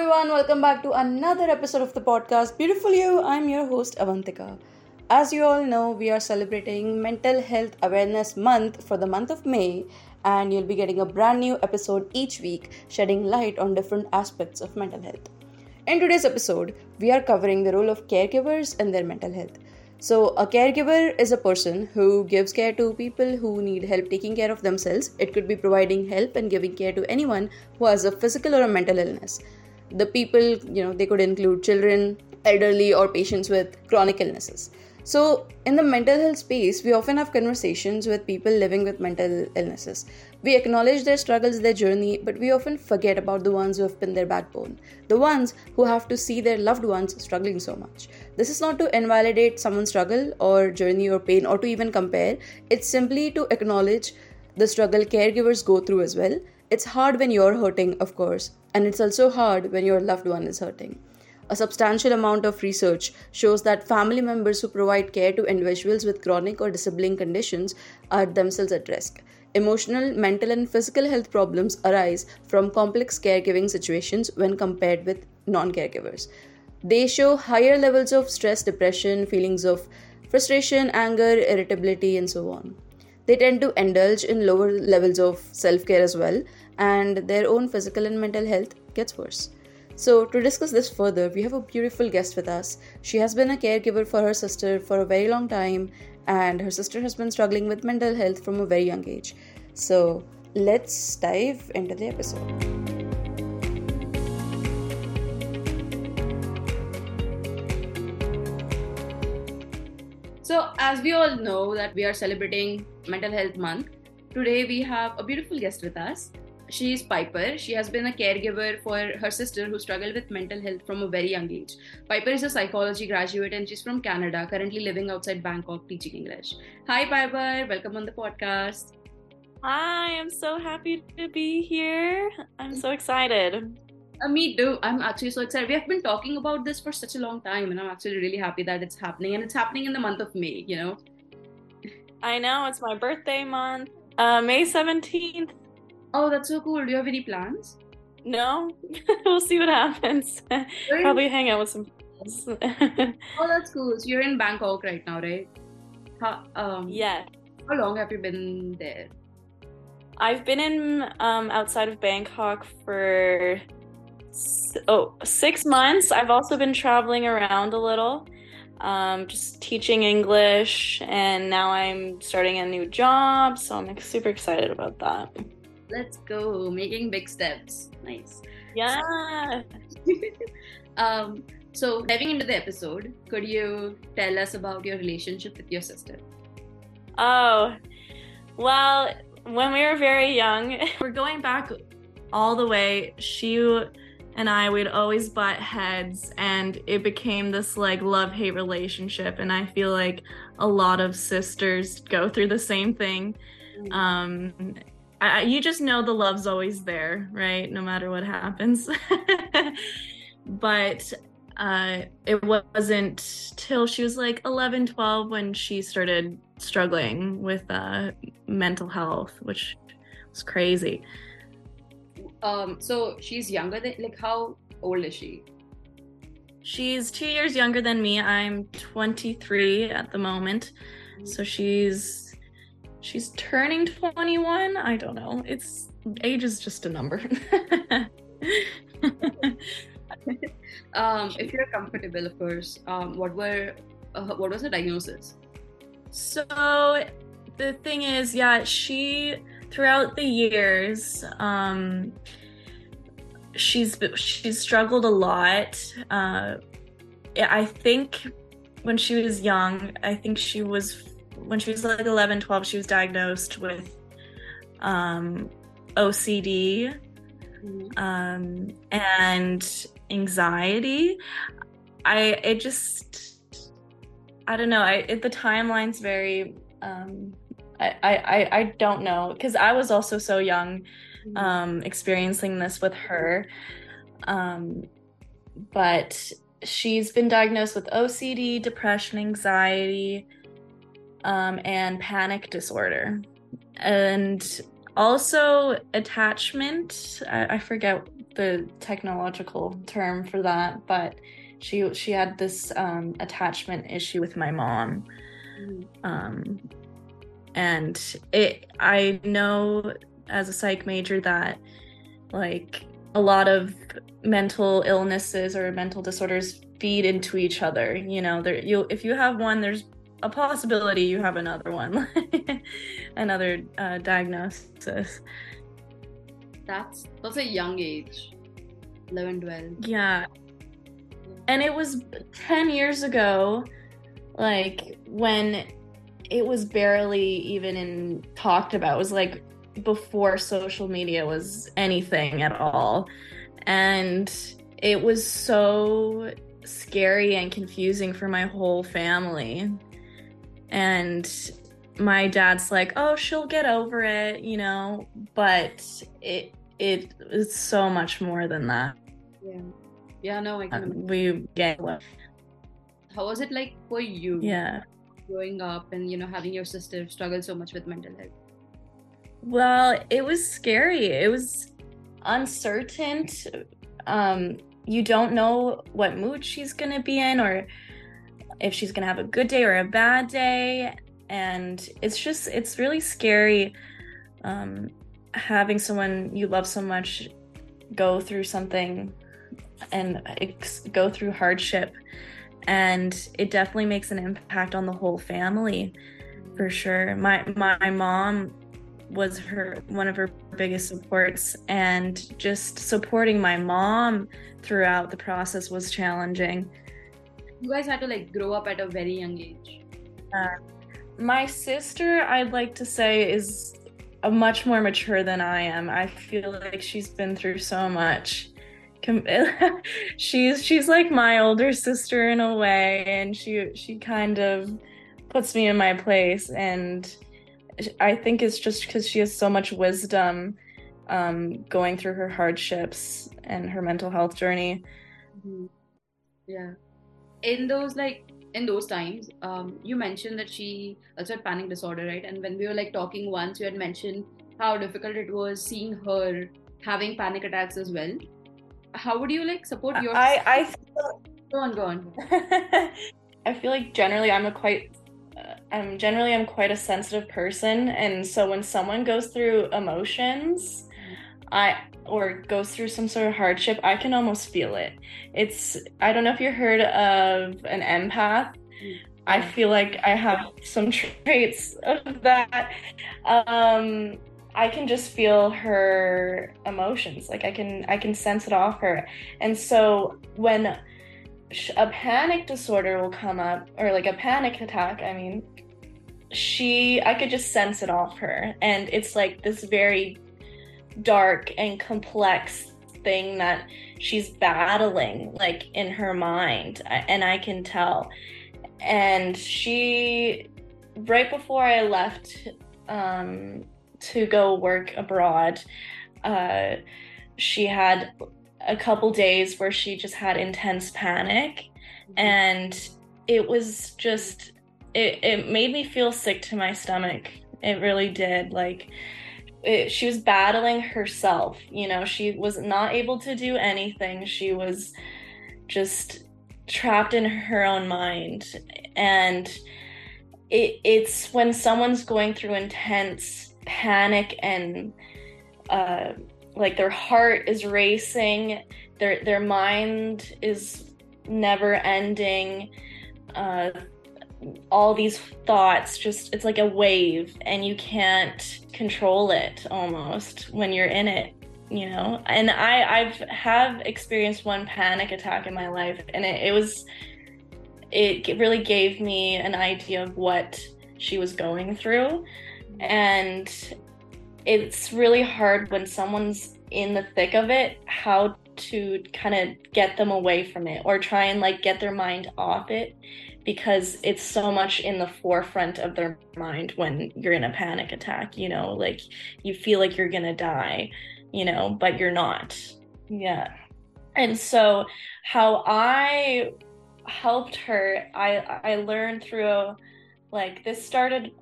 everyone, welcome back to another episode of the podcast Beautiful You. I'm your host Avantika. As you all know, we are celebrating Mental Health Awareness Month for the month of May, and you'll be getting a brand new episode each week shedding light on different aspects of mental health. In today's episode, we are covering the role of caregivers and their mental health. So, a caregiver is a person who gives care to people who need help taking care of themselves. It could be providing help and giving care to anyone who has a physical or a mental illness. The people, you know, they could include children, elderly, or patients with chronic illnesses. So, in the mental health space, we often have conversations with people living with mental illnesses. We acknowledge their struggles, their journey, but we often forget about the ones who have been their backbone, the ones who have to see their loved ones struggling so much. This is not to invalidate someone's struggle or journey or pain or to even compare, it's simply to acknowledge the struggle caregivers go through as well. It's hard when you're hurting, of course, and it's also hard when your loved one is hurting. A substantial amount of research shows that family members who provide care to individuals with chronic or disabling conditions are themselves at risk. Emotional, mental, and physical health problems arise from complex caregiving situations when compared with non caregivers. They show higher levels of stress, depression, feelings of frustration, anger, irritability, and so on. They tend to indulge in lower levels of self care as well, and their own physical and mental health gets worse. So, to discuss this further, we have a beautiful guest with us. She has been a caregiver for her sister for a very long time, and her sister has been struggling with mental health from a very young age. So, let's dive into the episode. So, as we all know that we are celebrating Mental Health Month, today we have a beautiful guest with us she is Piper. She has been a caregiver for her sister who struggled with mental health from a very young age. Piper is a psychology graduate and she's from Canada, currently living outside Bangkok teaching English. Hi, Piper. Welcome on the podcast. Hi, I'm so happy to be here. I'm so excited. Uh, me too. I'm actually so excited. We have been talking about this for such a long time, and I'm actually really happy that it's happening. And it's happening in the month of May, you know? I know. It's my birthday month. Uh, May 17th. Oh, that's so cool. Do you have any plans? No, we'll see what happens. Probably hang out with some friends. oh, that's cool. So you're in Bangkok right now, right? How, um, yeah. How long have you been there? I've been in um, outside of Bangkok for oh six months. I've also been traveling around a little, um, just teaching English, and now I'm starting a new job. So I'm super excited about that. Let's go. Making big steps. Nice. Yeah. um, so, diving into the episode, could you tell us about your relationship with your sister? Oh, well, when we were very young, we're going back all the way. She and I would always butt heads, and it became this like love hate relationship. And I feel like a lot of sisters go through the same thing. Mm. Um, I, you just know the love's always there, right? No matter what happens. but uh, it wasn't till she was like 11, 12 when she started struggling with uh, mental health, which was crazy. Um, so she's younger than like how old is she? She's two years younger than me. I'm 23 at the moment. So she's she's turning 21 i don't know. It's age is just a number. Um, if you're comfortable of course. Um, what were uh, what was the diagnosis? So the thing is yeah she throughout the years um, she's she's struggled a lot. Uh, i think when she was young i think she was when she was like 11, 12, she was diagnosed with um, OCD mm-hmm. um, and anxiety. I it just I don't know. I it, the timeline's very um, I, I I don't know because I was also so young mm-hmm. um, experiencing this with her. Um, but she's been diagnosed with OCD, depression, anxiety, um, and panic disorder. And also attachment, I, I forget the technological term for that, but she she had this um, attachment issue with my mom. Um, and it I know as a psych major that like a lot of mental illnesses or mental disorders feed into each other. You know, there you if you have one, there's a possibility you have another one, another uh, diagnosis. That's that's a young age, eleven, twelve. Yeah, and it was ten years ago, like when it was barely even in talked about. It was like before social media was anything at all, and it was so scary and confusing for my whole family. And my dad's like, "Oh, she'll get over it," you know, but it it is so much more than that. Yeah. Yeah, no, I can. Uh, we get How was it like for you? Yeah. Growing up and you know having your sister struggle so much with mental health. Well, it was scary. It was uncertain. Um, you don't know what mood she's going to be in or if she's going to have a good day or a bad day. And it's just it's really scary um, having someone you love so much go through something and ex- go through hardship. And it definitely makes an impact on the whole family for sure. My my mom was her one of her biggest supports and just supporting my mom throughout the process was challenging you guys had to like grow up at a very young age uh, my sister i'd like to say is a much more mature than i am i feel like she's been through so much she's she's like my older sister in a way and she she kind of puts me in my place and I think it's just because she has so much wisdom um, going through her hardships and her mental health journey. Mm-hmm. Yeah. In those like in those times, um, you mentioned that she also had panic disorder, right? And when we were like talking once, you had mentioned how difficult it was seeing her having panic attacks as well. How would you like support your? I I feel... go on, go on. I feel like generally I'm a quite I'm generally I'm quite a sensitive person, and so when someone goes through emotions, I or goes through some sort of hardship, I can almost feel it. It's I don't know if you heard of an empath. I feel like I have some traits of that. Um, I can just feel her emotions. Like I can I can sense it off her. And so when a panic disorder will come up or like a panic attack, I mean, she I could just sense it off her and it's like this very dark and complex thing that she's battling like in her mind and I can tell and she right before I left um to go work abroad uh she had a couple days where she just had intense panic mm-hmm. and it was just it, it made me feel sick to my stomach. It really did. Like, it, she was battling herself. You know, she was not able to do anything. She was just trapped in her own mind. And it, it's when someone's going through intense panic and uh, like their heart is racing, their their mind is never ending. Uh, all these thoughts just it's like a wave and you can't control it almost when you're in it you know? And i i've have experienced one panic attack in my life and it, it was it really gave me an idea of what she was going through. And it's really hard when someone's in the thick of it how to kind of get them away from it or try and like get their mind off it because it's so much in the forefront of their mind when you're in a panic attack, you know, like you feel like you're going to die, you know, but you're not. Yeah. And so how I helped her, I I learned through like this started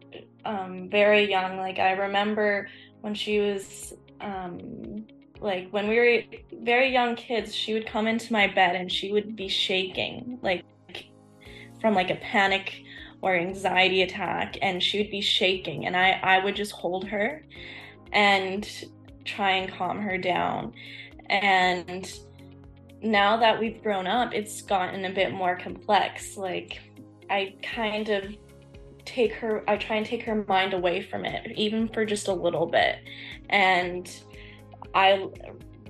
um very young. Like I remember when she was um like when we were very young kids, she would come into my bed and she would be shaking, like from like a panic or anxiety attack, and she would be shaking, and I I would just hold her and try and calm her down. And now that we've grown up, it's gotten a bit more complex. Like I kind of take her I try and take her mind away from it even for just a little bit. And I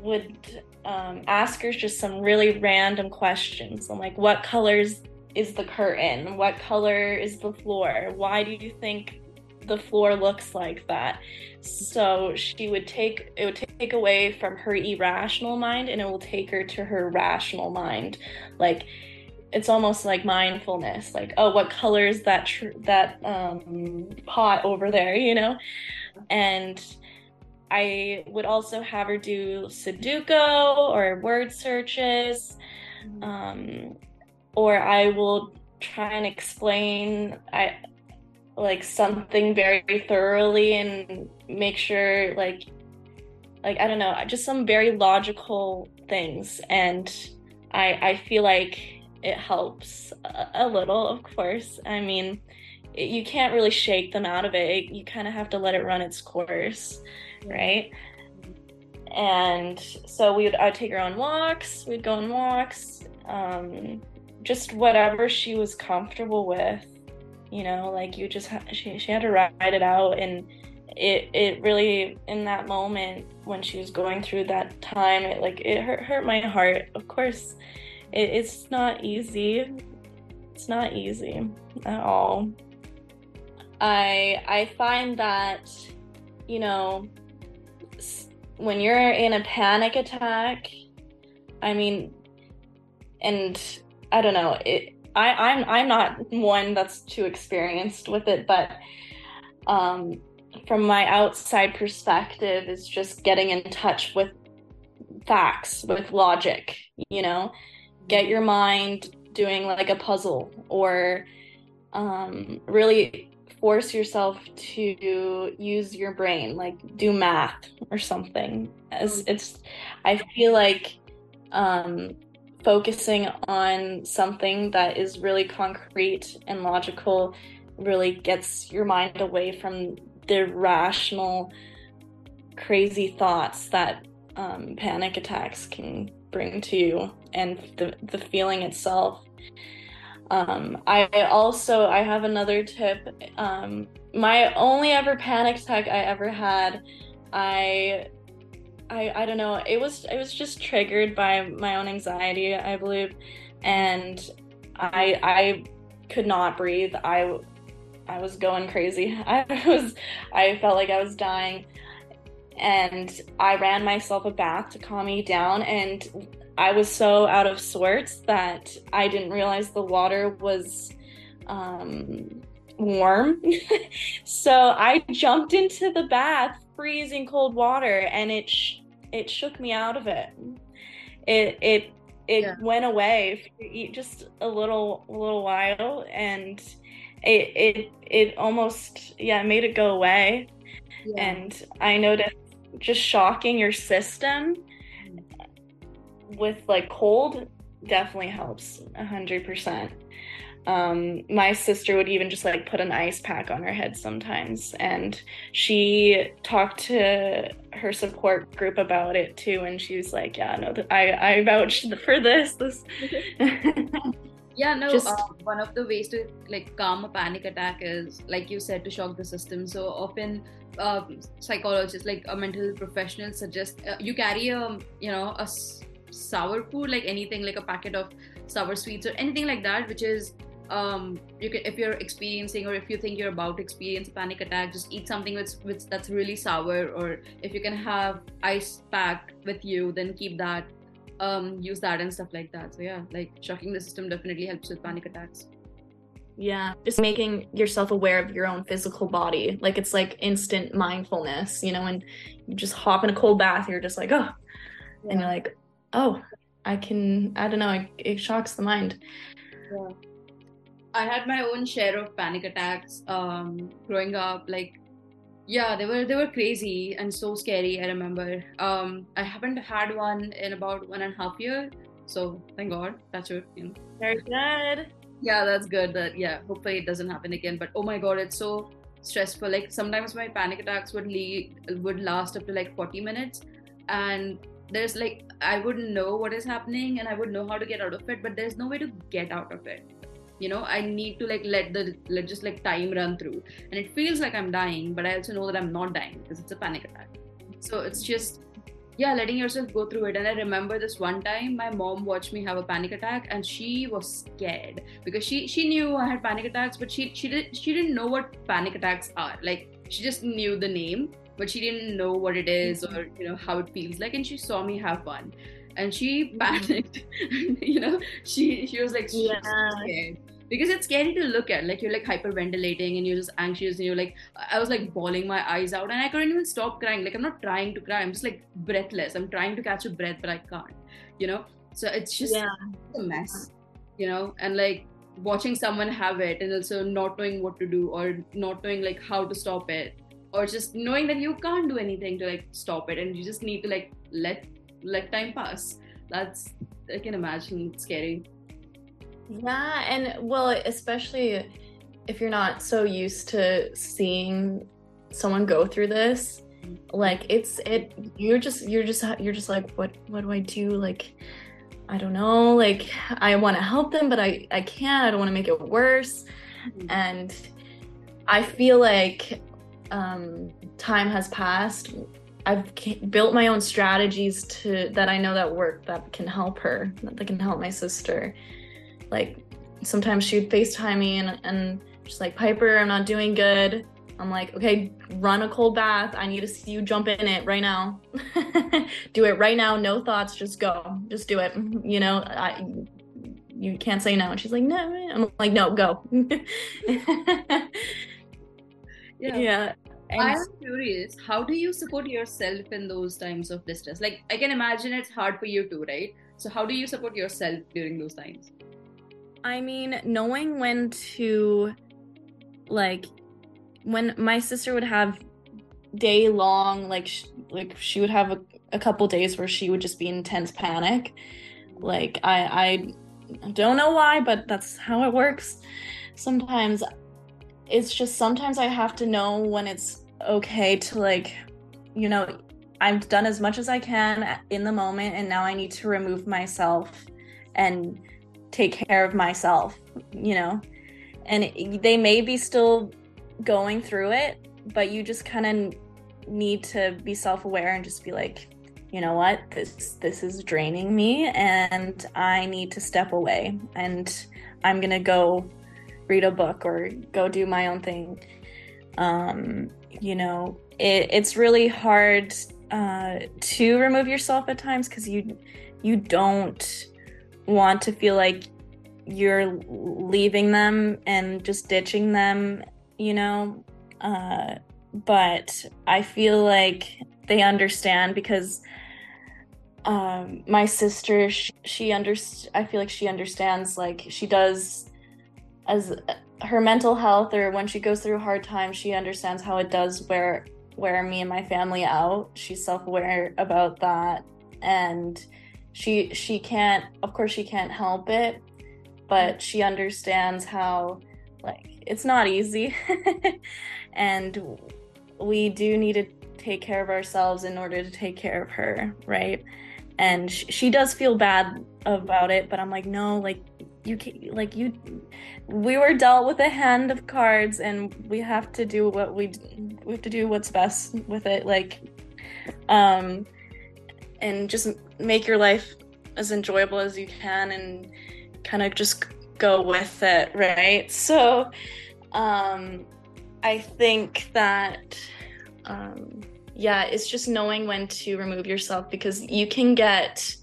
would um, ask her just some really random questions. I'm like, what colors is the curtain? What color is the floor? Why do you think the floor looks like that? So she would take it would take away from her irrational mind and it will take her to her rational mind. Like it's almost like mindfulness like oh what color is that tr- that um, pot over there you know and I would also have her do Sudoku or word searches. Mm-hmm. Um, or I will try and explain I like something very thoroughly and make sure like like I don't know, just some very logical things and I I feel like it helps a, a little, of course. I mean, it, you can't really shake them out of it. You kind of have to let it run its course right? And so we would I'd take her on walks, we'd go on walks, um, just whatever she was comfortable with, you know, like you just she she had to ride it out. And it it really in that moment when she was going through that time it like it hurt hurt my heart. Of course it, it's not easy. It's not easy at all. I i find that you know when you're in a panic attack, I mean, and I don't know, it, I, I'm I'm not one that's too experienced with it, but um, from my outside perspective, is just getting in touch with facts, with logic. You know, get your mind doing like a puzzle or um, really force yourself to use your brain like do math or something as mm. it's i feel like um focusing on something that is really concrete and logical really gets your mind away from the rational crazy thoughts that um, panic attacks can bring to you and the, the feeling itself um, I also I have another tip. Um, my only ever panic attack I ever had, I, I I don't know. It was it was just triggered by my own anxiety, I believe, and I I could not breathe. I I was going crazy. I was I felt like I was dying, and I ran myself a bath to calm me down and I was so out of sorts that I didn't realize the water was um, warm. so I jumped into the bath, freezing cold water, and it sh- it shook me out of it. It it it yeah. went away for just a little a little while, and it it it almost yeah made it go away. Yeah. And I noticed just shocking your system mm. with like cold definitely helps a hundred percent. Um, my sister would even just like put an ice pack on her head sometimes, and she talked to her support group about it too, and she was like, "Yeah, no, I I vouched for this." This. yeah, no. Just, uh, one of the ways to like calm a panic attack is, like you said, to shock the system. So often, uh, psychologists, like a mental professional, suggest uh, you carry a you know a sour food, like anything like a packet of sour sweets or anything like that, which is um, you can if you're experiencing or if you think you're about to experience a panic attack, just eat something that's that's really sour, or if you can have ice pack with you, then keep that. Um, use that and stuff like that. So yeah, like shocking the system definitely helps with panic attacks. Yeah, just making yourself aware of your own physical body. Like it's like instant mindfulness, you know, and you just hop in a cold bath, you're just like, oh, yeah. and you're like, oh, I can, I don't know, it, it shocks the mind. Yeah. I had my own share of panic attacks um, growing up. Like, yeah they were they were crazy and so scary i remember um i haven't had one in about one and a half year so thank god that's it you know. very good yeah that's good that yeah hopefully it doesn't happen again but oh my god it's so stressful like sometimes my panic attacks would lead would last up to like 40 minutes and there's like i wouldn't know what is happening and i would know how to get out of it but there's no way to get out of it you know i need to like let the let just like time run through. And it feels like i'm dying but i also know that i'm not dying because it's a panic attack. So it's just yeah letting yourself go through it. And i remember this one time my mom watched me have a panic attack and she was scared because she she knew i had panic attacks but she she did she didn't know what panic attacks are. Like she just knew the name but she didn't know what it is or you know how it feels like. And she saw me have one. And she panicked. You know she she was like yeah. scared because it's scary to look at like you're like hyperventilating and you're just anxious and you're like i was like bawling my eyes out and i couldn't even stop crying. Like i'm not trying to cry i'm just like breathless. I'm trying to catch a breath but i can't you know? So it's just yeah. a mess you know? And like watching someone have it and also not knowing what to do or not knowing like how to stop it or just knowing that you can't do anything to like stop it and you just need to like let let time pass. That's i can imagine scary yeah, and well, especially if you're not so used to seeing someone go through this, like it's it you're just you're just you're just like what what do I do? Like I don't know, like I want to help them but I I can't. I don't want to make it worse. Mm-hmm. And I feel like um time has passed I've built my own strategies to that I know that work that can help her, that can help my sister like sometimes she'd FaceTime me and, and she's like, Piper, I'm not doing good. I'm like, okay, run a cold bath. I need to see you jump in it right now. do it right now. No thoughts. Just go. Just do it. You know, I, you can't say no. And she's like, no. I'm like, no, go. yeah. Yeah. And I'm curious, how do you support yourself in those times of distress? Like, I can imagine it's hard for you too, right? So, how do you support yourself during those times? I mean, knowing when to, like, when my sister would have day long, like, sh- like she would have a, a couple days where she would just be in intense panic. Like, I, I don't know why, but that's how it works. Sometimes it's just sometimes I have to know when it's okay to, like, you know, I've done as much as I can in the moment, and now I need to remove myself and take care of myself, you know? And it, they may be still going through it, but you just kind of need to be self-aware and just be like, you know what? This this is draining me and I need to step away and I'm to go read a book or go do my own thing. Um, you know, it, it's really hard uh, to remove yourself at times because you you don't want to feel like you're leaving them and just ditching them, you know. Uh, but I feel like they understand because um, my sister, she, she I feel like she understands. Like she does, as her mental health or when she goes through hard times, she understands how it does wear wear me and my family out. She's self aware about that, and she she can't of course she can't help it but she understands how like it's not easy. And we do need to take care of ourselves in order to take care of her right? And sh- she does feel bad about it but i'm like no like you can like you we were dealt with a hand of cards and we have to do what we we have to do what's best with it. Like um and just make your life as enjoyable as you can and kind of just go with it, right? So um I think that um yeah, it's just knowing when to remove yourself because you can get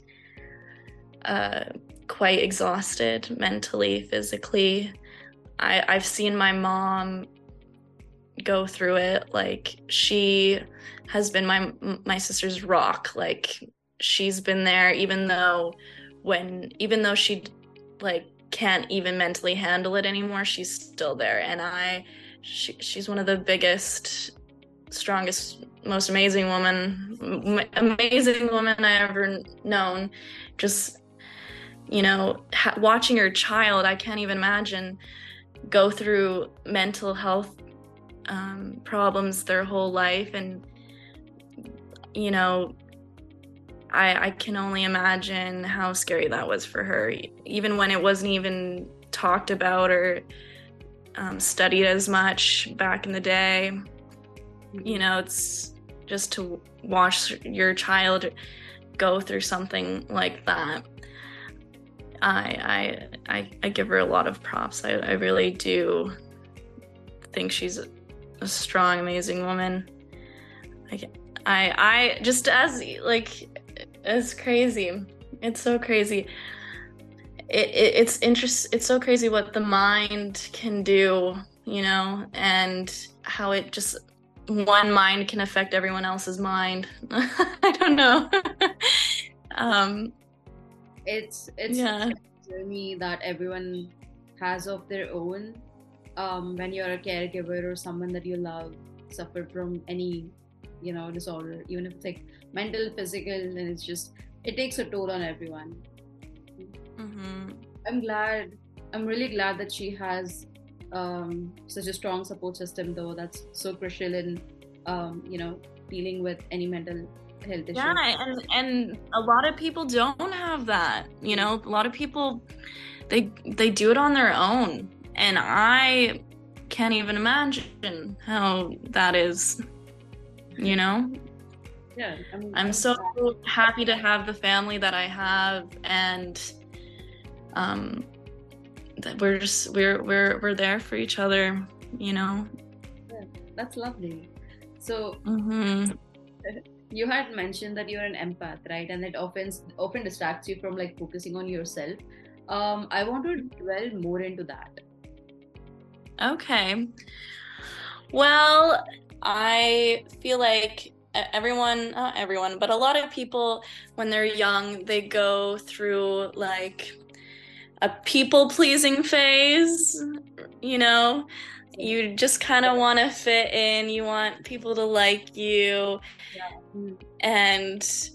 uh quite exhausted mentally, physically. I I've seen my mom go through it like she has been my my sister's rock like she's been there even though when even though she like can't even mentally handle it anymore she's still there and i she, she's one of the biggest strongest, most amazing woman, amazing woman I ever known. Just, you know, ha- watching her child, I can't even imagine go through mental health um, problems their whole life. And, you know, I, I can only imagine how scary that was for her, even when it wasn't even talked about or um, studied as much back in the day. You know, it's just to watch your child go through something like that. I I I, give her a lot of props. I, I really do think she's a, strong, amazing woman. I, I I just as like it's crazy. It's so crazy. It, it, it's interest. It's so crazy what the mind can do, you know, and how it just one mind can affect everyone else's mind. I don't know. um, it's it's yeah. a journey that everyone has of their own. Um, when you're a caregiver or someone that you love suffered from any, you know, disorder, even if it's like mental, physical, and it's just it takes a toll on everyone. Mm-hmm. I'm glad. I'm really glad that she has um, such a strong support system, though. That's so crucial in, um, you know, dealing with any mental health issue. Yeah, and and a lot of people don't have that. You know, a lot of people they they do it on their own, and I can't even imagine how that is. You know, yeah I'm, I'm so happy to have the family that I have and um that we're just we're we're we're there for each other, you know. Yeah, that's lovely. So mm-hmm. you had mentioned that you're an empath, right? And it often often distracts you from like focusing on yourself. Um, I want to dwell more into that. Okay. Well, I feel like everyone not everyone but a lot of people when they're young they go through like a people pleasing phase you know you just kind of want to fit in you want people to like you yeah. and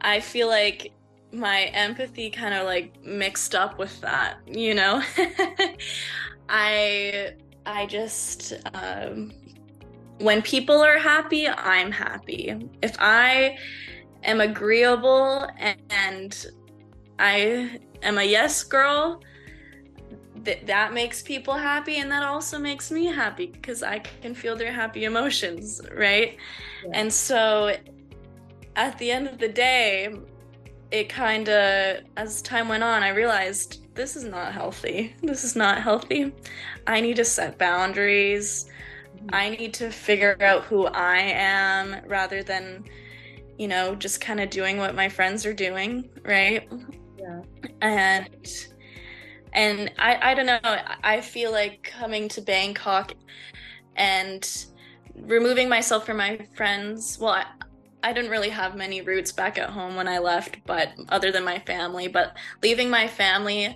i feel like my empathy kind of like mixed up with that you know i i just um when people are happy, I'm happy. If I am agreeable and I am a yes girl, th- that makes people happy and that also makes me happy because I can feel their happy emotions, right? Yeah. And so at the end of the day, it kind of, as time went on, I realized this is not healthy. This is not healthy. I need to set boundaries. I need to figure out who I am rather than, you know, just kind of doing what my friends are doing, right? Yeah. And and I I don't know, I feel like coming to Bangkok and removing myself from my friends. Well, I, I didn't really have many roots back at home when I left, but other than my family, but leaving my family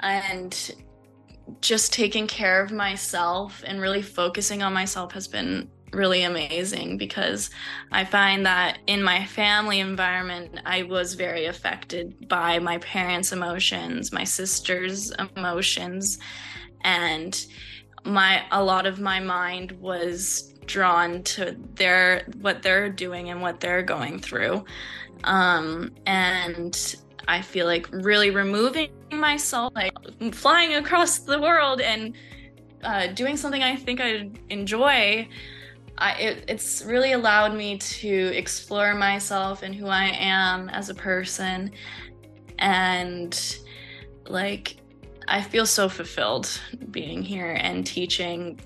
and just taking care of myself and really focusing on myself has been really amazing because I find that in my family environment, I was very affected by my parents' emotions, my sister's emotions, and my a lot of my mind was drawn to their what they're doing and what they're going through. Um, and I feel like really removing myself, like flying across the world and uh, doing something I think I enjoy. I, it, it's really allowed me to explore myself and who I am as a person. And like, I feel so fulfilled being here and teaching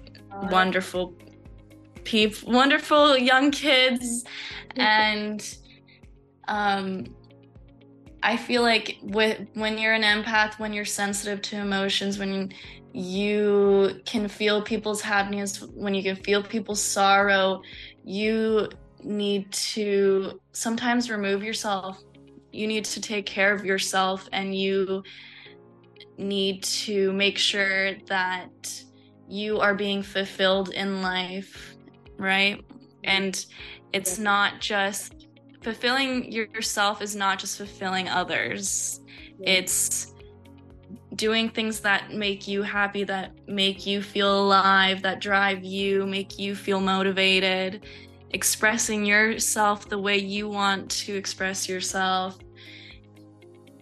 wonderful people, wonderful young kids. and um, I feel like with when you're an empath, when you're sensitive to emotions, when you can feel people's happiness, when you can feel people's sorrow, you need to sometimes remove yourself. You need to take care of yourself and you need to make sure that you are being fulfilled in life, right? and it's not just fulfilling yourself is not just fulfilling others. It's doing things that make you happy that make you feel alive that drive you make you feel motivated. Expressing yourself the way you want to express yourself.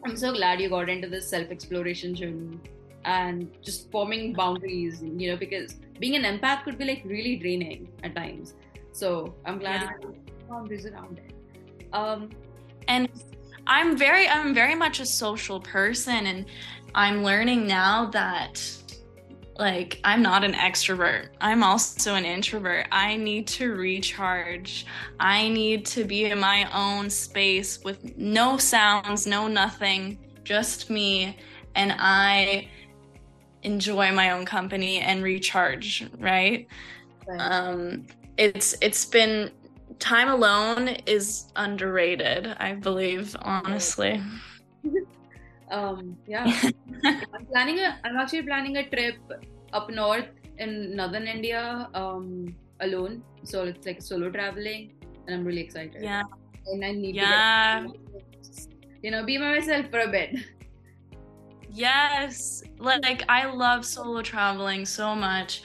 I'm so glad you got into this self exploration journey and just forming boundaries you know because being an empath could be like really draining at times. So i'm glad yeah. boundaries around it. Um and i'm very i'm very much a social person and i'm learning now that like i'm not an extrovert. I'm also an introvert. I need to recharge. I need to be in my own space with no sounds no nothing just me. And i enjoy my own company and recharge right, right. um it's it's been time alone is underrated i believe honestly. Um yeah. I'm planning a i'm actually planning a trip up north in northern india um alone. So it's like solo traveling and i'm really excited. Yeah. And i need yeah. to get, you know be myself for a bit Yes. Like I love solo traveling so much.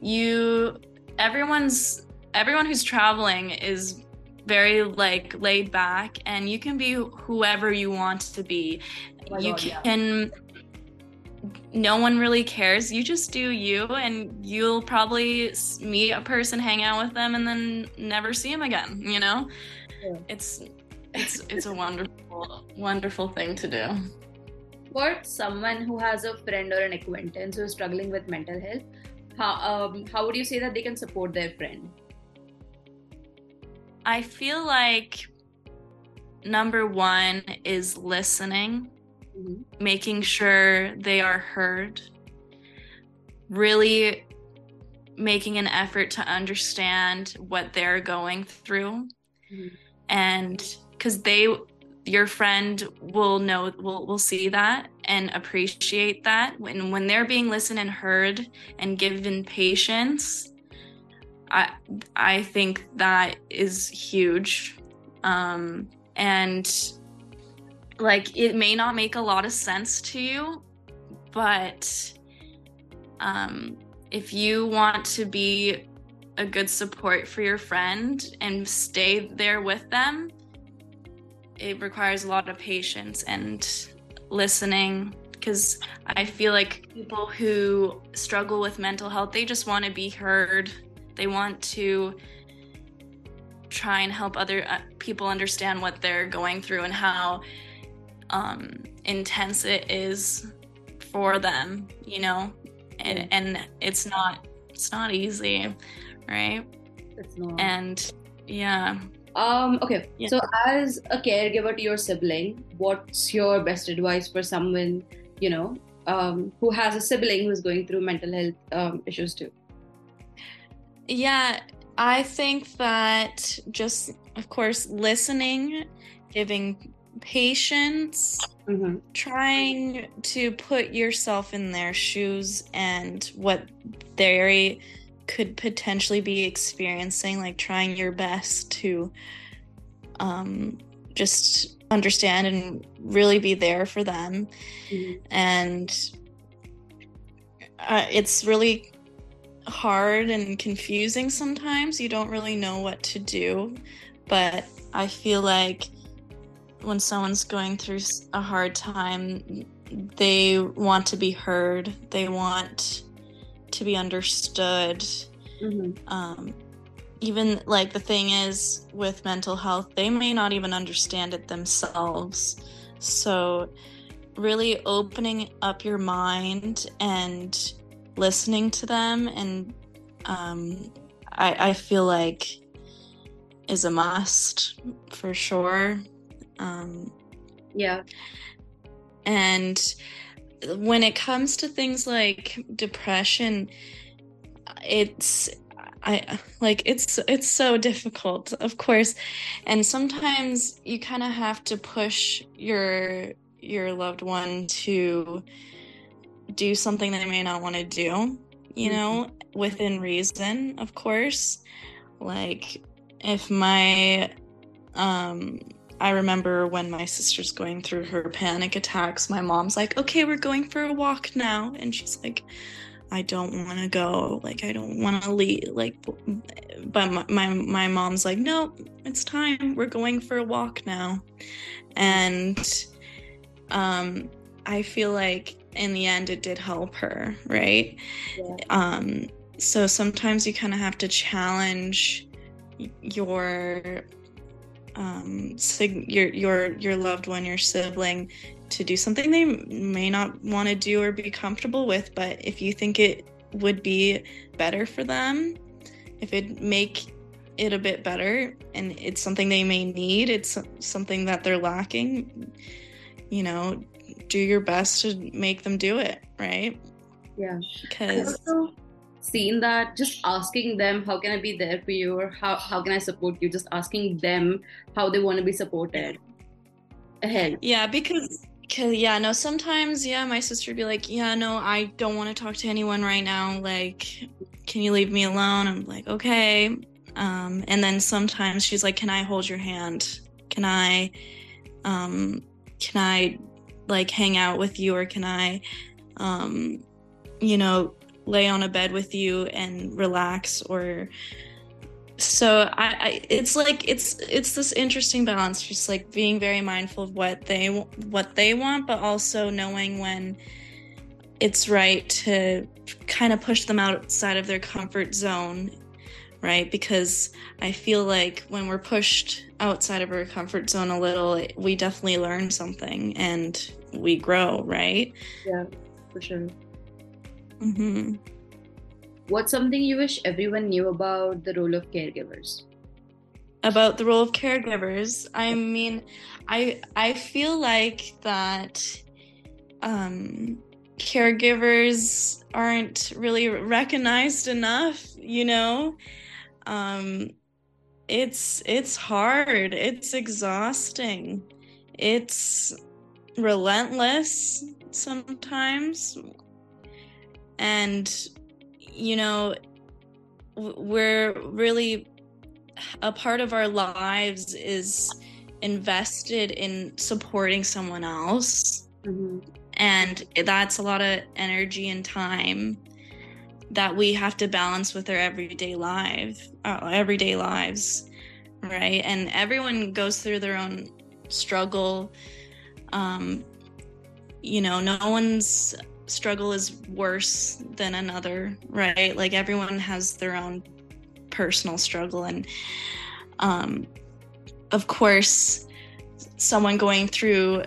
You everyone's everyone who's traveling is very like laid back and you can be whoever you want to be. Oh you God, can yeah. no one really cares. You just do you and you'll probably meet a person, hang out with them and then never see them again, you know? Yeah. It's it's it's a wonderful wonderful thing to do for someone who has a friend or an acquaintance who is struggling with mental health, how, um, how would you say that they can support their friend? I feel like number one is listening, mm-hmm. making sure they are heard, really making an effort to understand what they're going through. Mm-hmm. And because they your friend will know will will see that and appreciate that. When when they're being listened and heard and given patience i i think that is huge. Um and like it may not make a lot of sense to you but um if you want to be a good support for your friend and stay there with them it requires a lot of patience and listening because I feel like people who struggle with mental health, they just want to be heard. They want to try and help other uh, people understand what they're going through and how um, intense it is for them, you know? And, and it's not it's not easy, right? It's not. And yeah. Um, okay, yeah. so as a caregiver to your sibling, what's your best advice for someone, you know, um, who has a sibling who's going through mental health um, issues too? Yeah, I think that just, of course, listening, giving patience, mm-hmm. trying to put yourself in their shoes and what they could potentially be experiencing, like trying your best to um, just understand and really be there for them. Mm-hmm. And uh, it's really hard and confusing sometimes. You don't really know what to do. But I feel like when someone's going through a hard time, they want to be heard. They want to be understood. Mm-hmm. Um, even like the thing is with mental health, they may not even understand it themselves. So, really opening up your mind and listening to them, and um, I, I feel like is a must for sure. Um, yeah. And when it comes to things like depression, it's I like it's it's so difficult, of course. And sometimes you kind of have to push your your loved one to do something they may not want to do, you mm-hmm. know, within reason, of course. Like if my um I remember when my sister's going through her panic attacks, my mom's like, "Okay, we're going for a walk now." And she's like, "I don't want to go. Like I don't want to leave." Like but my, my my mom's like, "No, it's time. We're going for a walk now." And um I feel like in the end it did help her, right? Yeah. Um so sometimes you kind of have to challenge your um sig- your your your loved one your sibling to do something they may not want to do or be comfortable with but if you think it would be better for them if it make it a bit better and it's something they may need it's something that they're lacking you know do your best to make them do it right? Yeah. Because seen that just asking them how can i be there for you or how, how can i support you just asking them how they want to be supported ahead yeah because Cause yeah, no, sometimes yeah, my sister would be like, Yeah, no, I don't want to talk to anyone right now. Like, can you leave me alone? I'm like, okay. Um, and then sometimes she's like, Can I hold your hand? Can I um can I like hang out with you or can I um you know lay on a bed with you and relax or so I, I, it's like it's it's this interesting balance just like being very mindful of what they what they want but also knowing when it's right to kind of push them outside of their comfort zone right? Because i feel like when we're pushed outside of our comfort zone a little we definitely learn something and we grow right? Yeah for sure mm-hmm. What's something you wish everyone knew about the role of caregivers? About the role of caregivers, I mean, I I feel like that um, caregivers aren't really recognized enough. You know, um, it's it's hard. It's exhausting. It's relentless sometimes and you know, we're really a part of our lives is invested in supporting someone else. Mm-hmm. And that's a lot of energy and time that we have to balance with our everyday life, uh, everyday lives, right? And everyone goes through their own struggle. Um, you know, no one's struggle is worse than another, right? Like everyone has their own personal struggle and um of course someone going through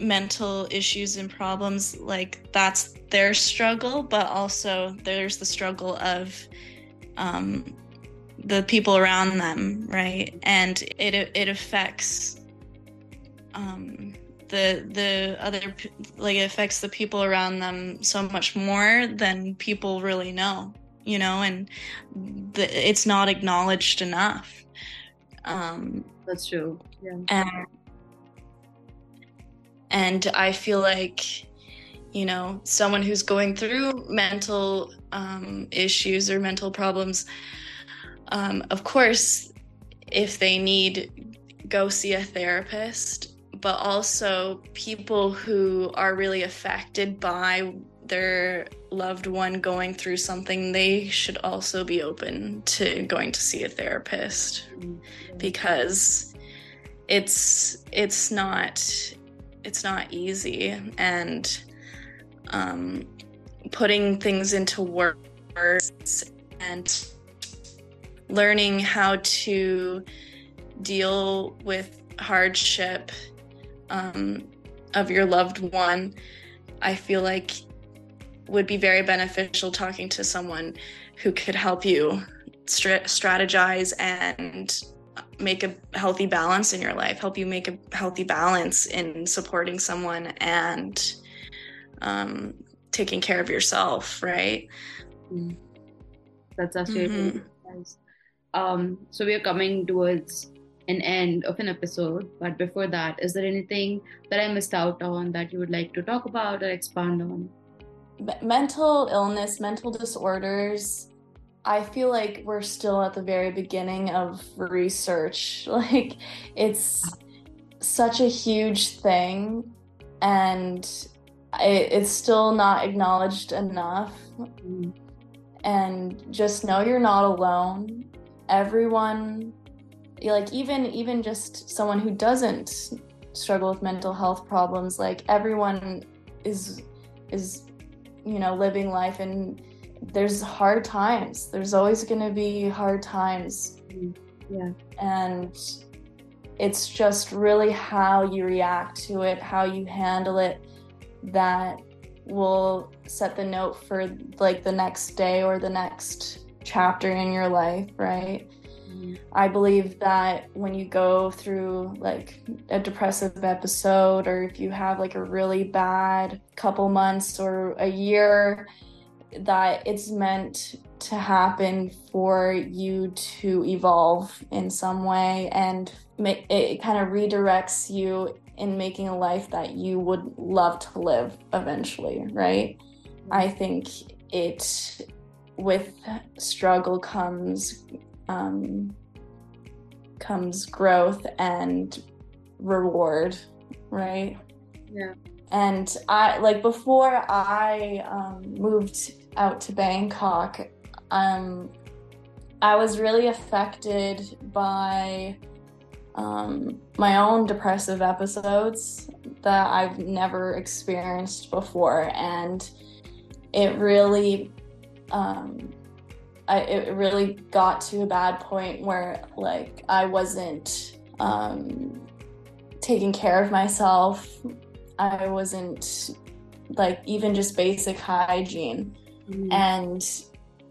mental issues and problems like that's their struggle but also there's the struggle of um the people around them right and it it affects um the the other like it affects the people around them so much more than people really know you know and the, it's not acknowledged enough. Um that's true yeah. and and i feel like you know someone who's going through mental um, issues or mental problems um, of course if they need go see a therapist but also people who are really affected by their loved one going through something, they should also be open to going to see a therapist. Because it's it's not it's not easy. And um, putting things into words and learning how to deal with hardship um, of your loved one, I feel like would be very beneficial talking to someone who could help you strategize and make a healthy balance in your life, help you make a healthy balance in supporting someone and um, taking care of yourself, right? Mm. That's actually mm-hmm. nice. Um, so we are coming towards an end of an episode. But before that, is there anything that I missed out on that you would like to talk about or expand on? Mental illness, mental disorders, I feel like we're still at the very beginning of research. Like, it's such a huge thing, and it, it's still not acknowledged enough. Mm. And just know you're not alone. Everyone, like even even just someone who doesn't struggle with mental health problems, like everyone is is you know living life and there's hard times. There's always going to be hard times. Mm. Yeah. And it's just really how you react to it, how you handle it that will set the note for like the next day or the next chapter in your life, right? I believe that when you go through like a depressive episode or if you have like a really bad couple months or a year, that it's meant to happen for you to evolve in some way and it kind of redirects you in making a life that you would love to live eventually, right? I think it, with struggle comes, um, comes growth and reward, right? Yeah. And I, like, before I um, moved out to Bangkok, um, I was really affected by um, my own depressive episodes that I've never experienced before, and it really, um, I, it really got to a bad point where like I wasn't um, taking care of myself. I wasn't like even just basic hygiene, mm-hmm. and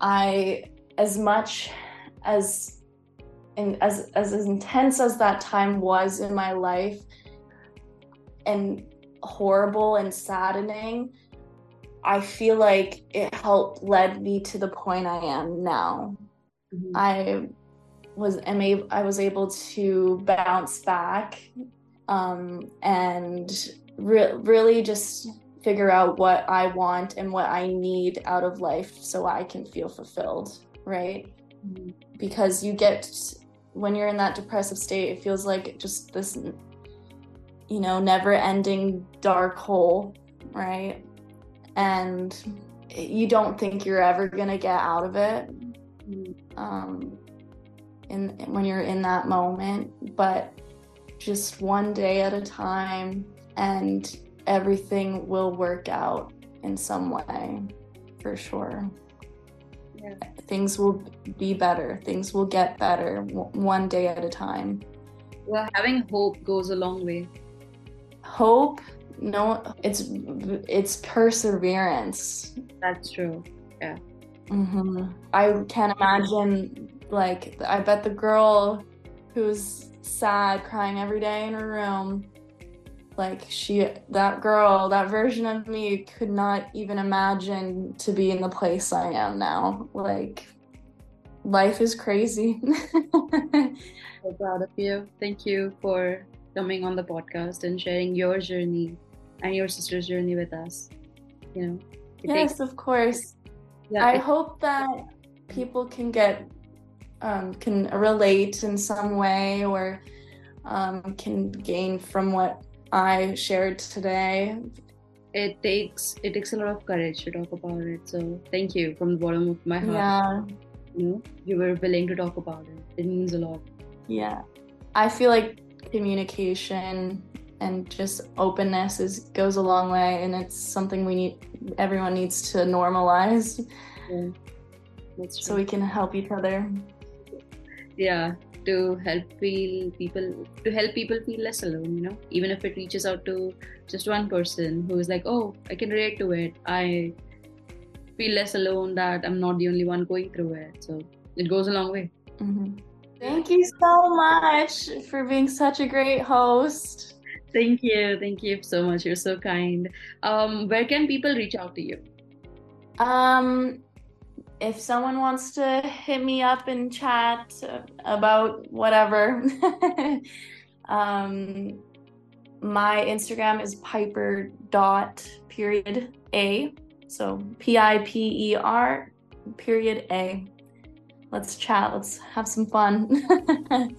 I as much as and as, as as intense as that time was in my life and horrible and saddening i feel like it helped led me to the point i am now mm-hmm. i was am able, i was able to bounce back um, and re- really just figure out what i want and what i need out of life so i can feel fulfilled right mm-hmm. because you get when you're in that depressive state, it feels like just this, you know, never ending dark hole, right? And you don't think you're ever going to get out of it um, in, when you're in that moment. But just one day at a time, and everything will work out in some way for sure yeah. things will be better things will get better one day at a time well having hope goes a long way hope no it's it's perseverance. That's true. Yeah. Mm-hmm. i can't imagine like i bet the girl who's sad crying every day in her room like she that girl that version of me could not even imagine to be in the place i am now. Like life is crazy. So proud of you. Thank you for coming on the podcast and sharing your journey and your sister's journey with us you know yes takes- of course yeah, i hope that people can get um, can relate in some way or um, can gain from what I shared today. It takes it takes a lot of courage to talk about it. So thank you from the bottom of my heart. Yeah. You know, you were willing to talk about it. It means a lot. Yeah. I feel like communication and just openness is goes a long way and it's something we need everyone needs to normalize. Yeah. So we can help each other. Yeah, to help feel people to help people feel less alone you know even if it reaches out to just one person who is like oh i can relate to it i feel less alone that i'm not the only one going through it so it goes a long way mm-hmm. thank you so much for being such a great host thank you thank you so much you're so kind um where can people reach out to you um if someone wants to hit me up and chat about whatever, um, my Instagram is piper dot period a. So P I P E R period a. let's chat. Let's have some fun.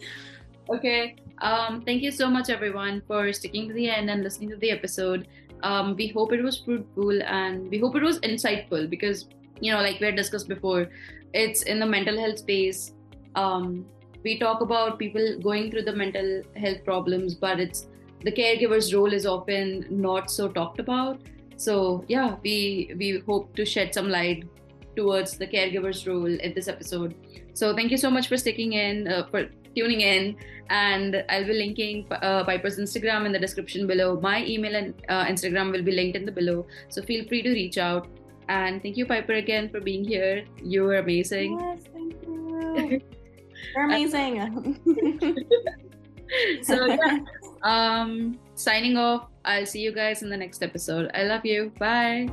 okay. Um, thank you so much, everyone, for sticking to the end and listening to the episode. Um, we hope it was fruitful and we hope it was insightful because, you know, like we had discussed before, it's in the mental health space. Um, we talk about people going through the mental health problems, but it's the caregiver's role is often not so talked about. So yeah, we we hope to shed some light towards the caregiver's role in this episode. So thank you so much for sticking in, uh, for tuning in, and I'll be linking uh, Piper's Instagram in the description below. My email and uh, Instagram will be linked in the below. So feel free to reach out. And thank you, Piper, again for being here. You were amazing. Yes, thank you. You're amazing. so yeah, um, signing off. I'll see you guys in the next episode. I love you. Bye.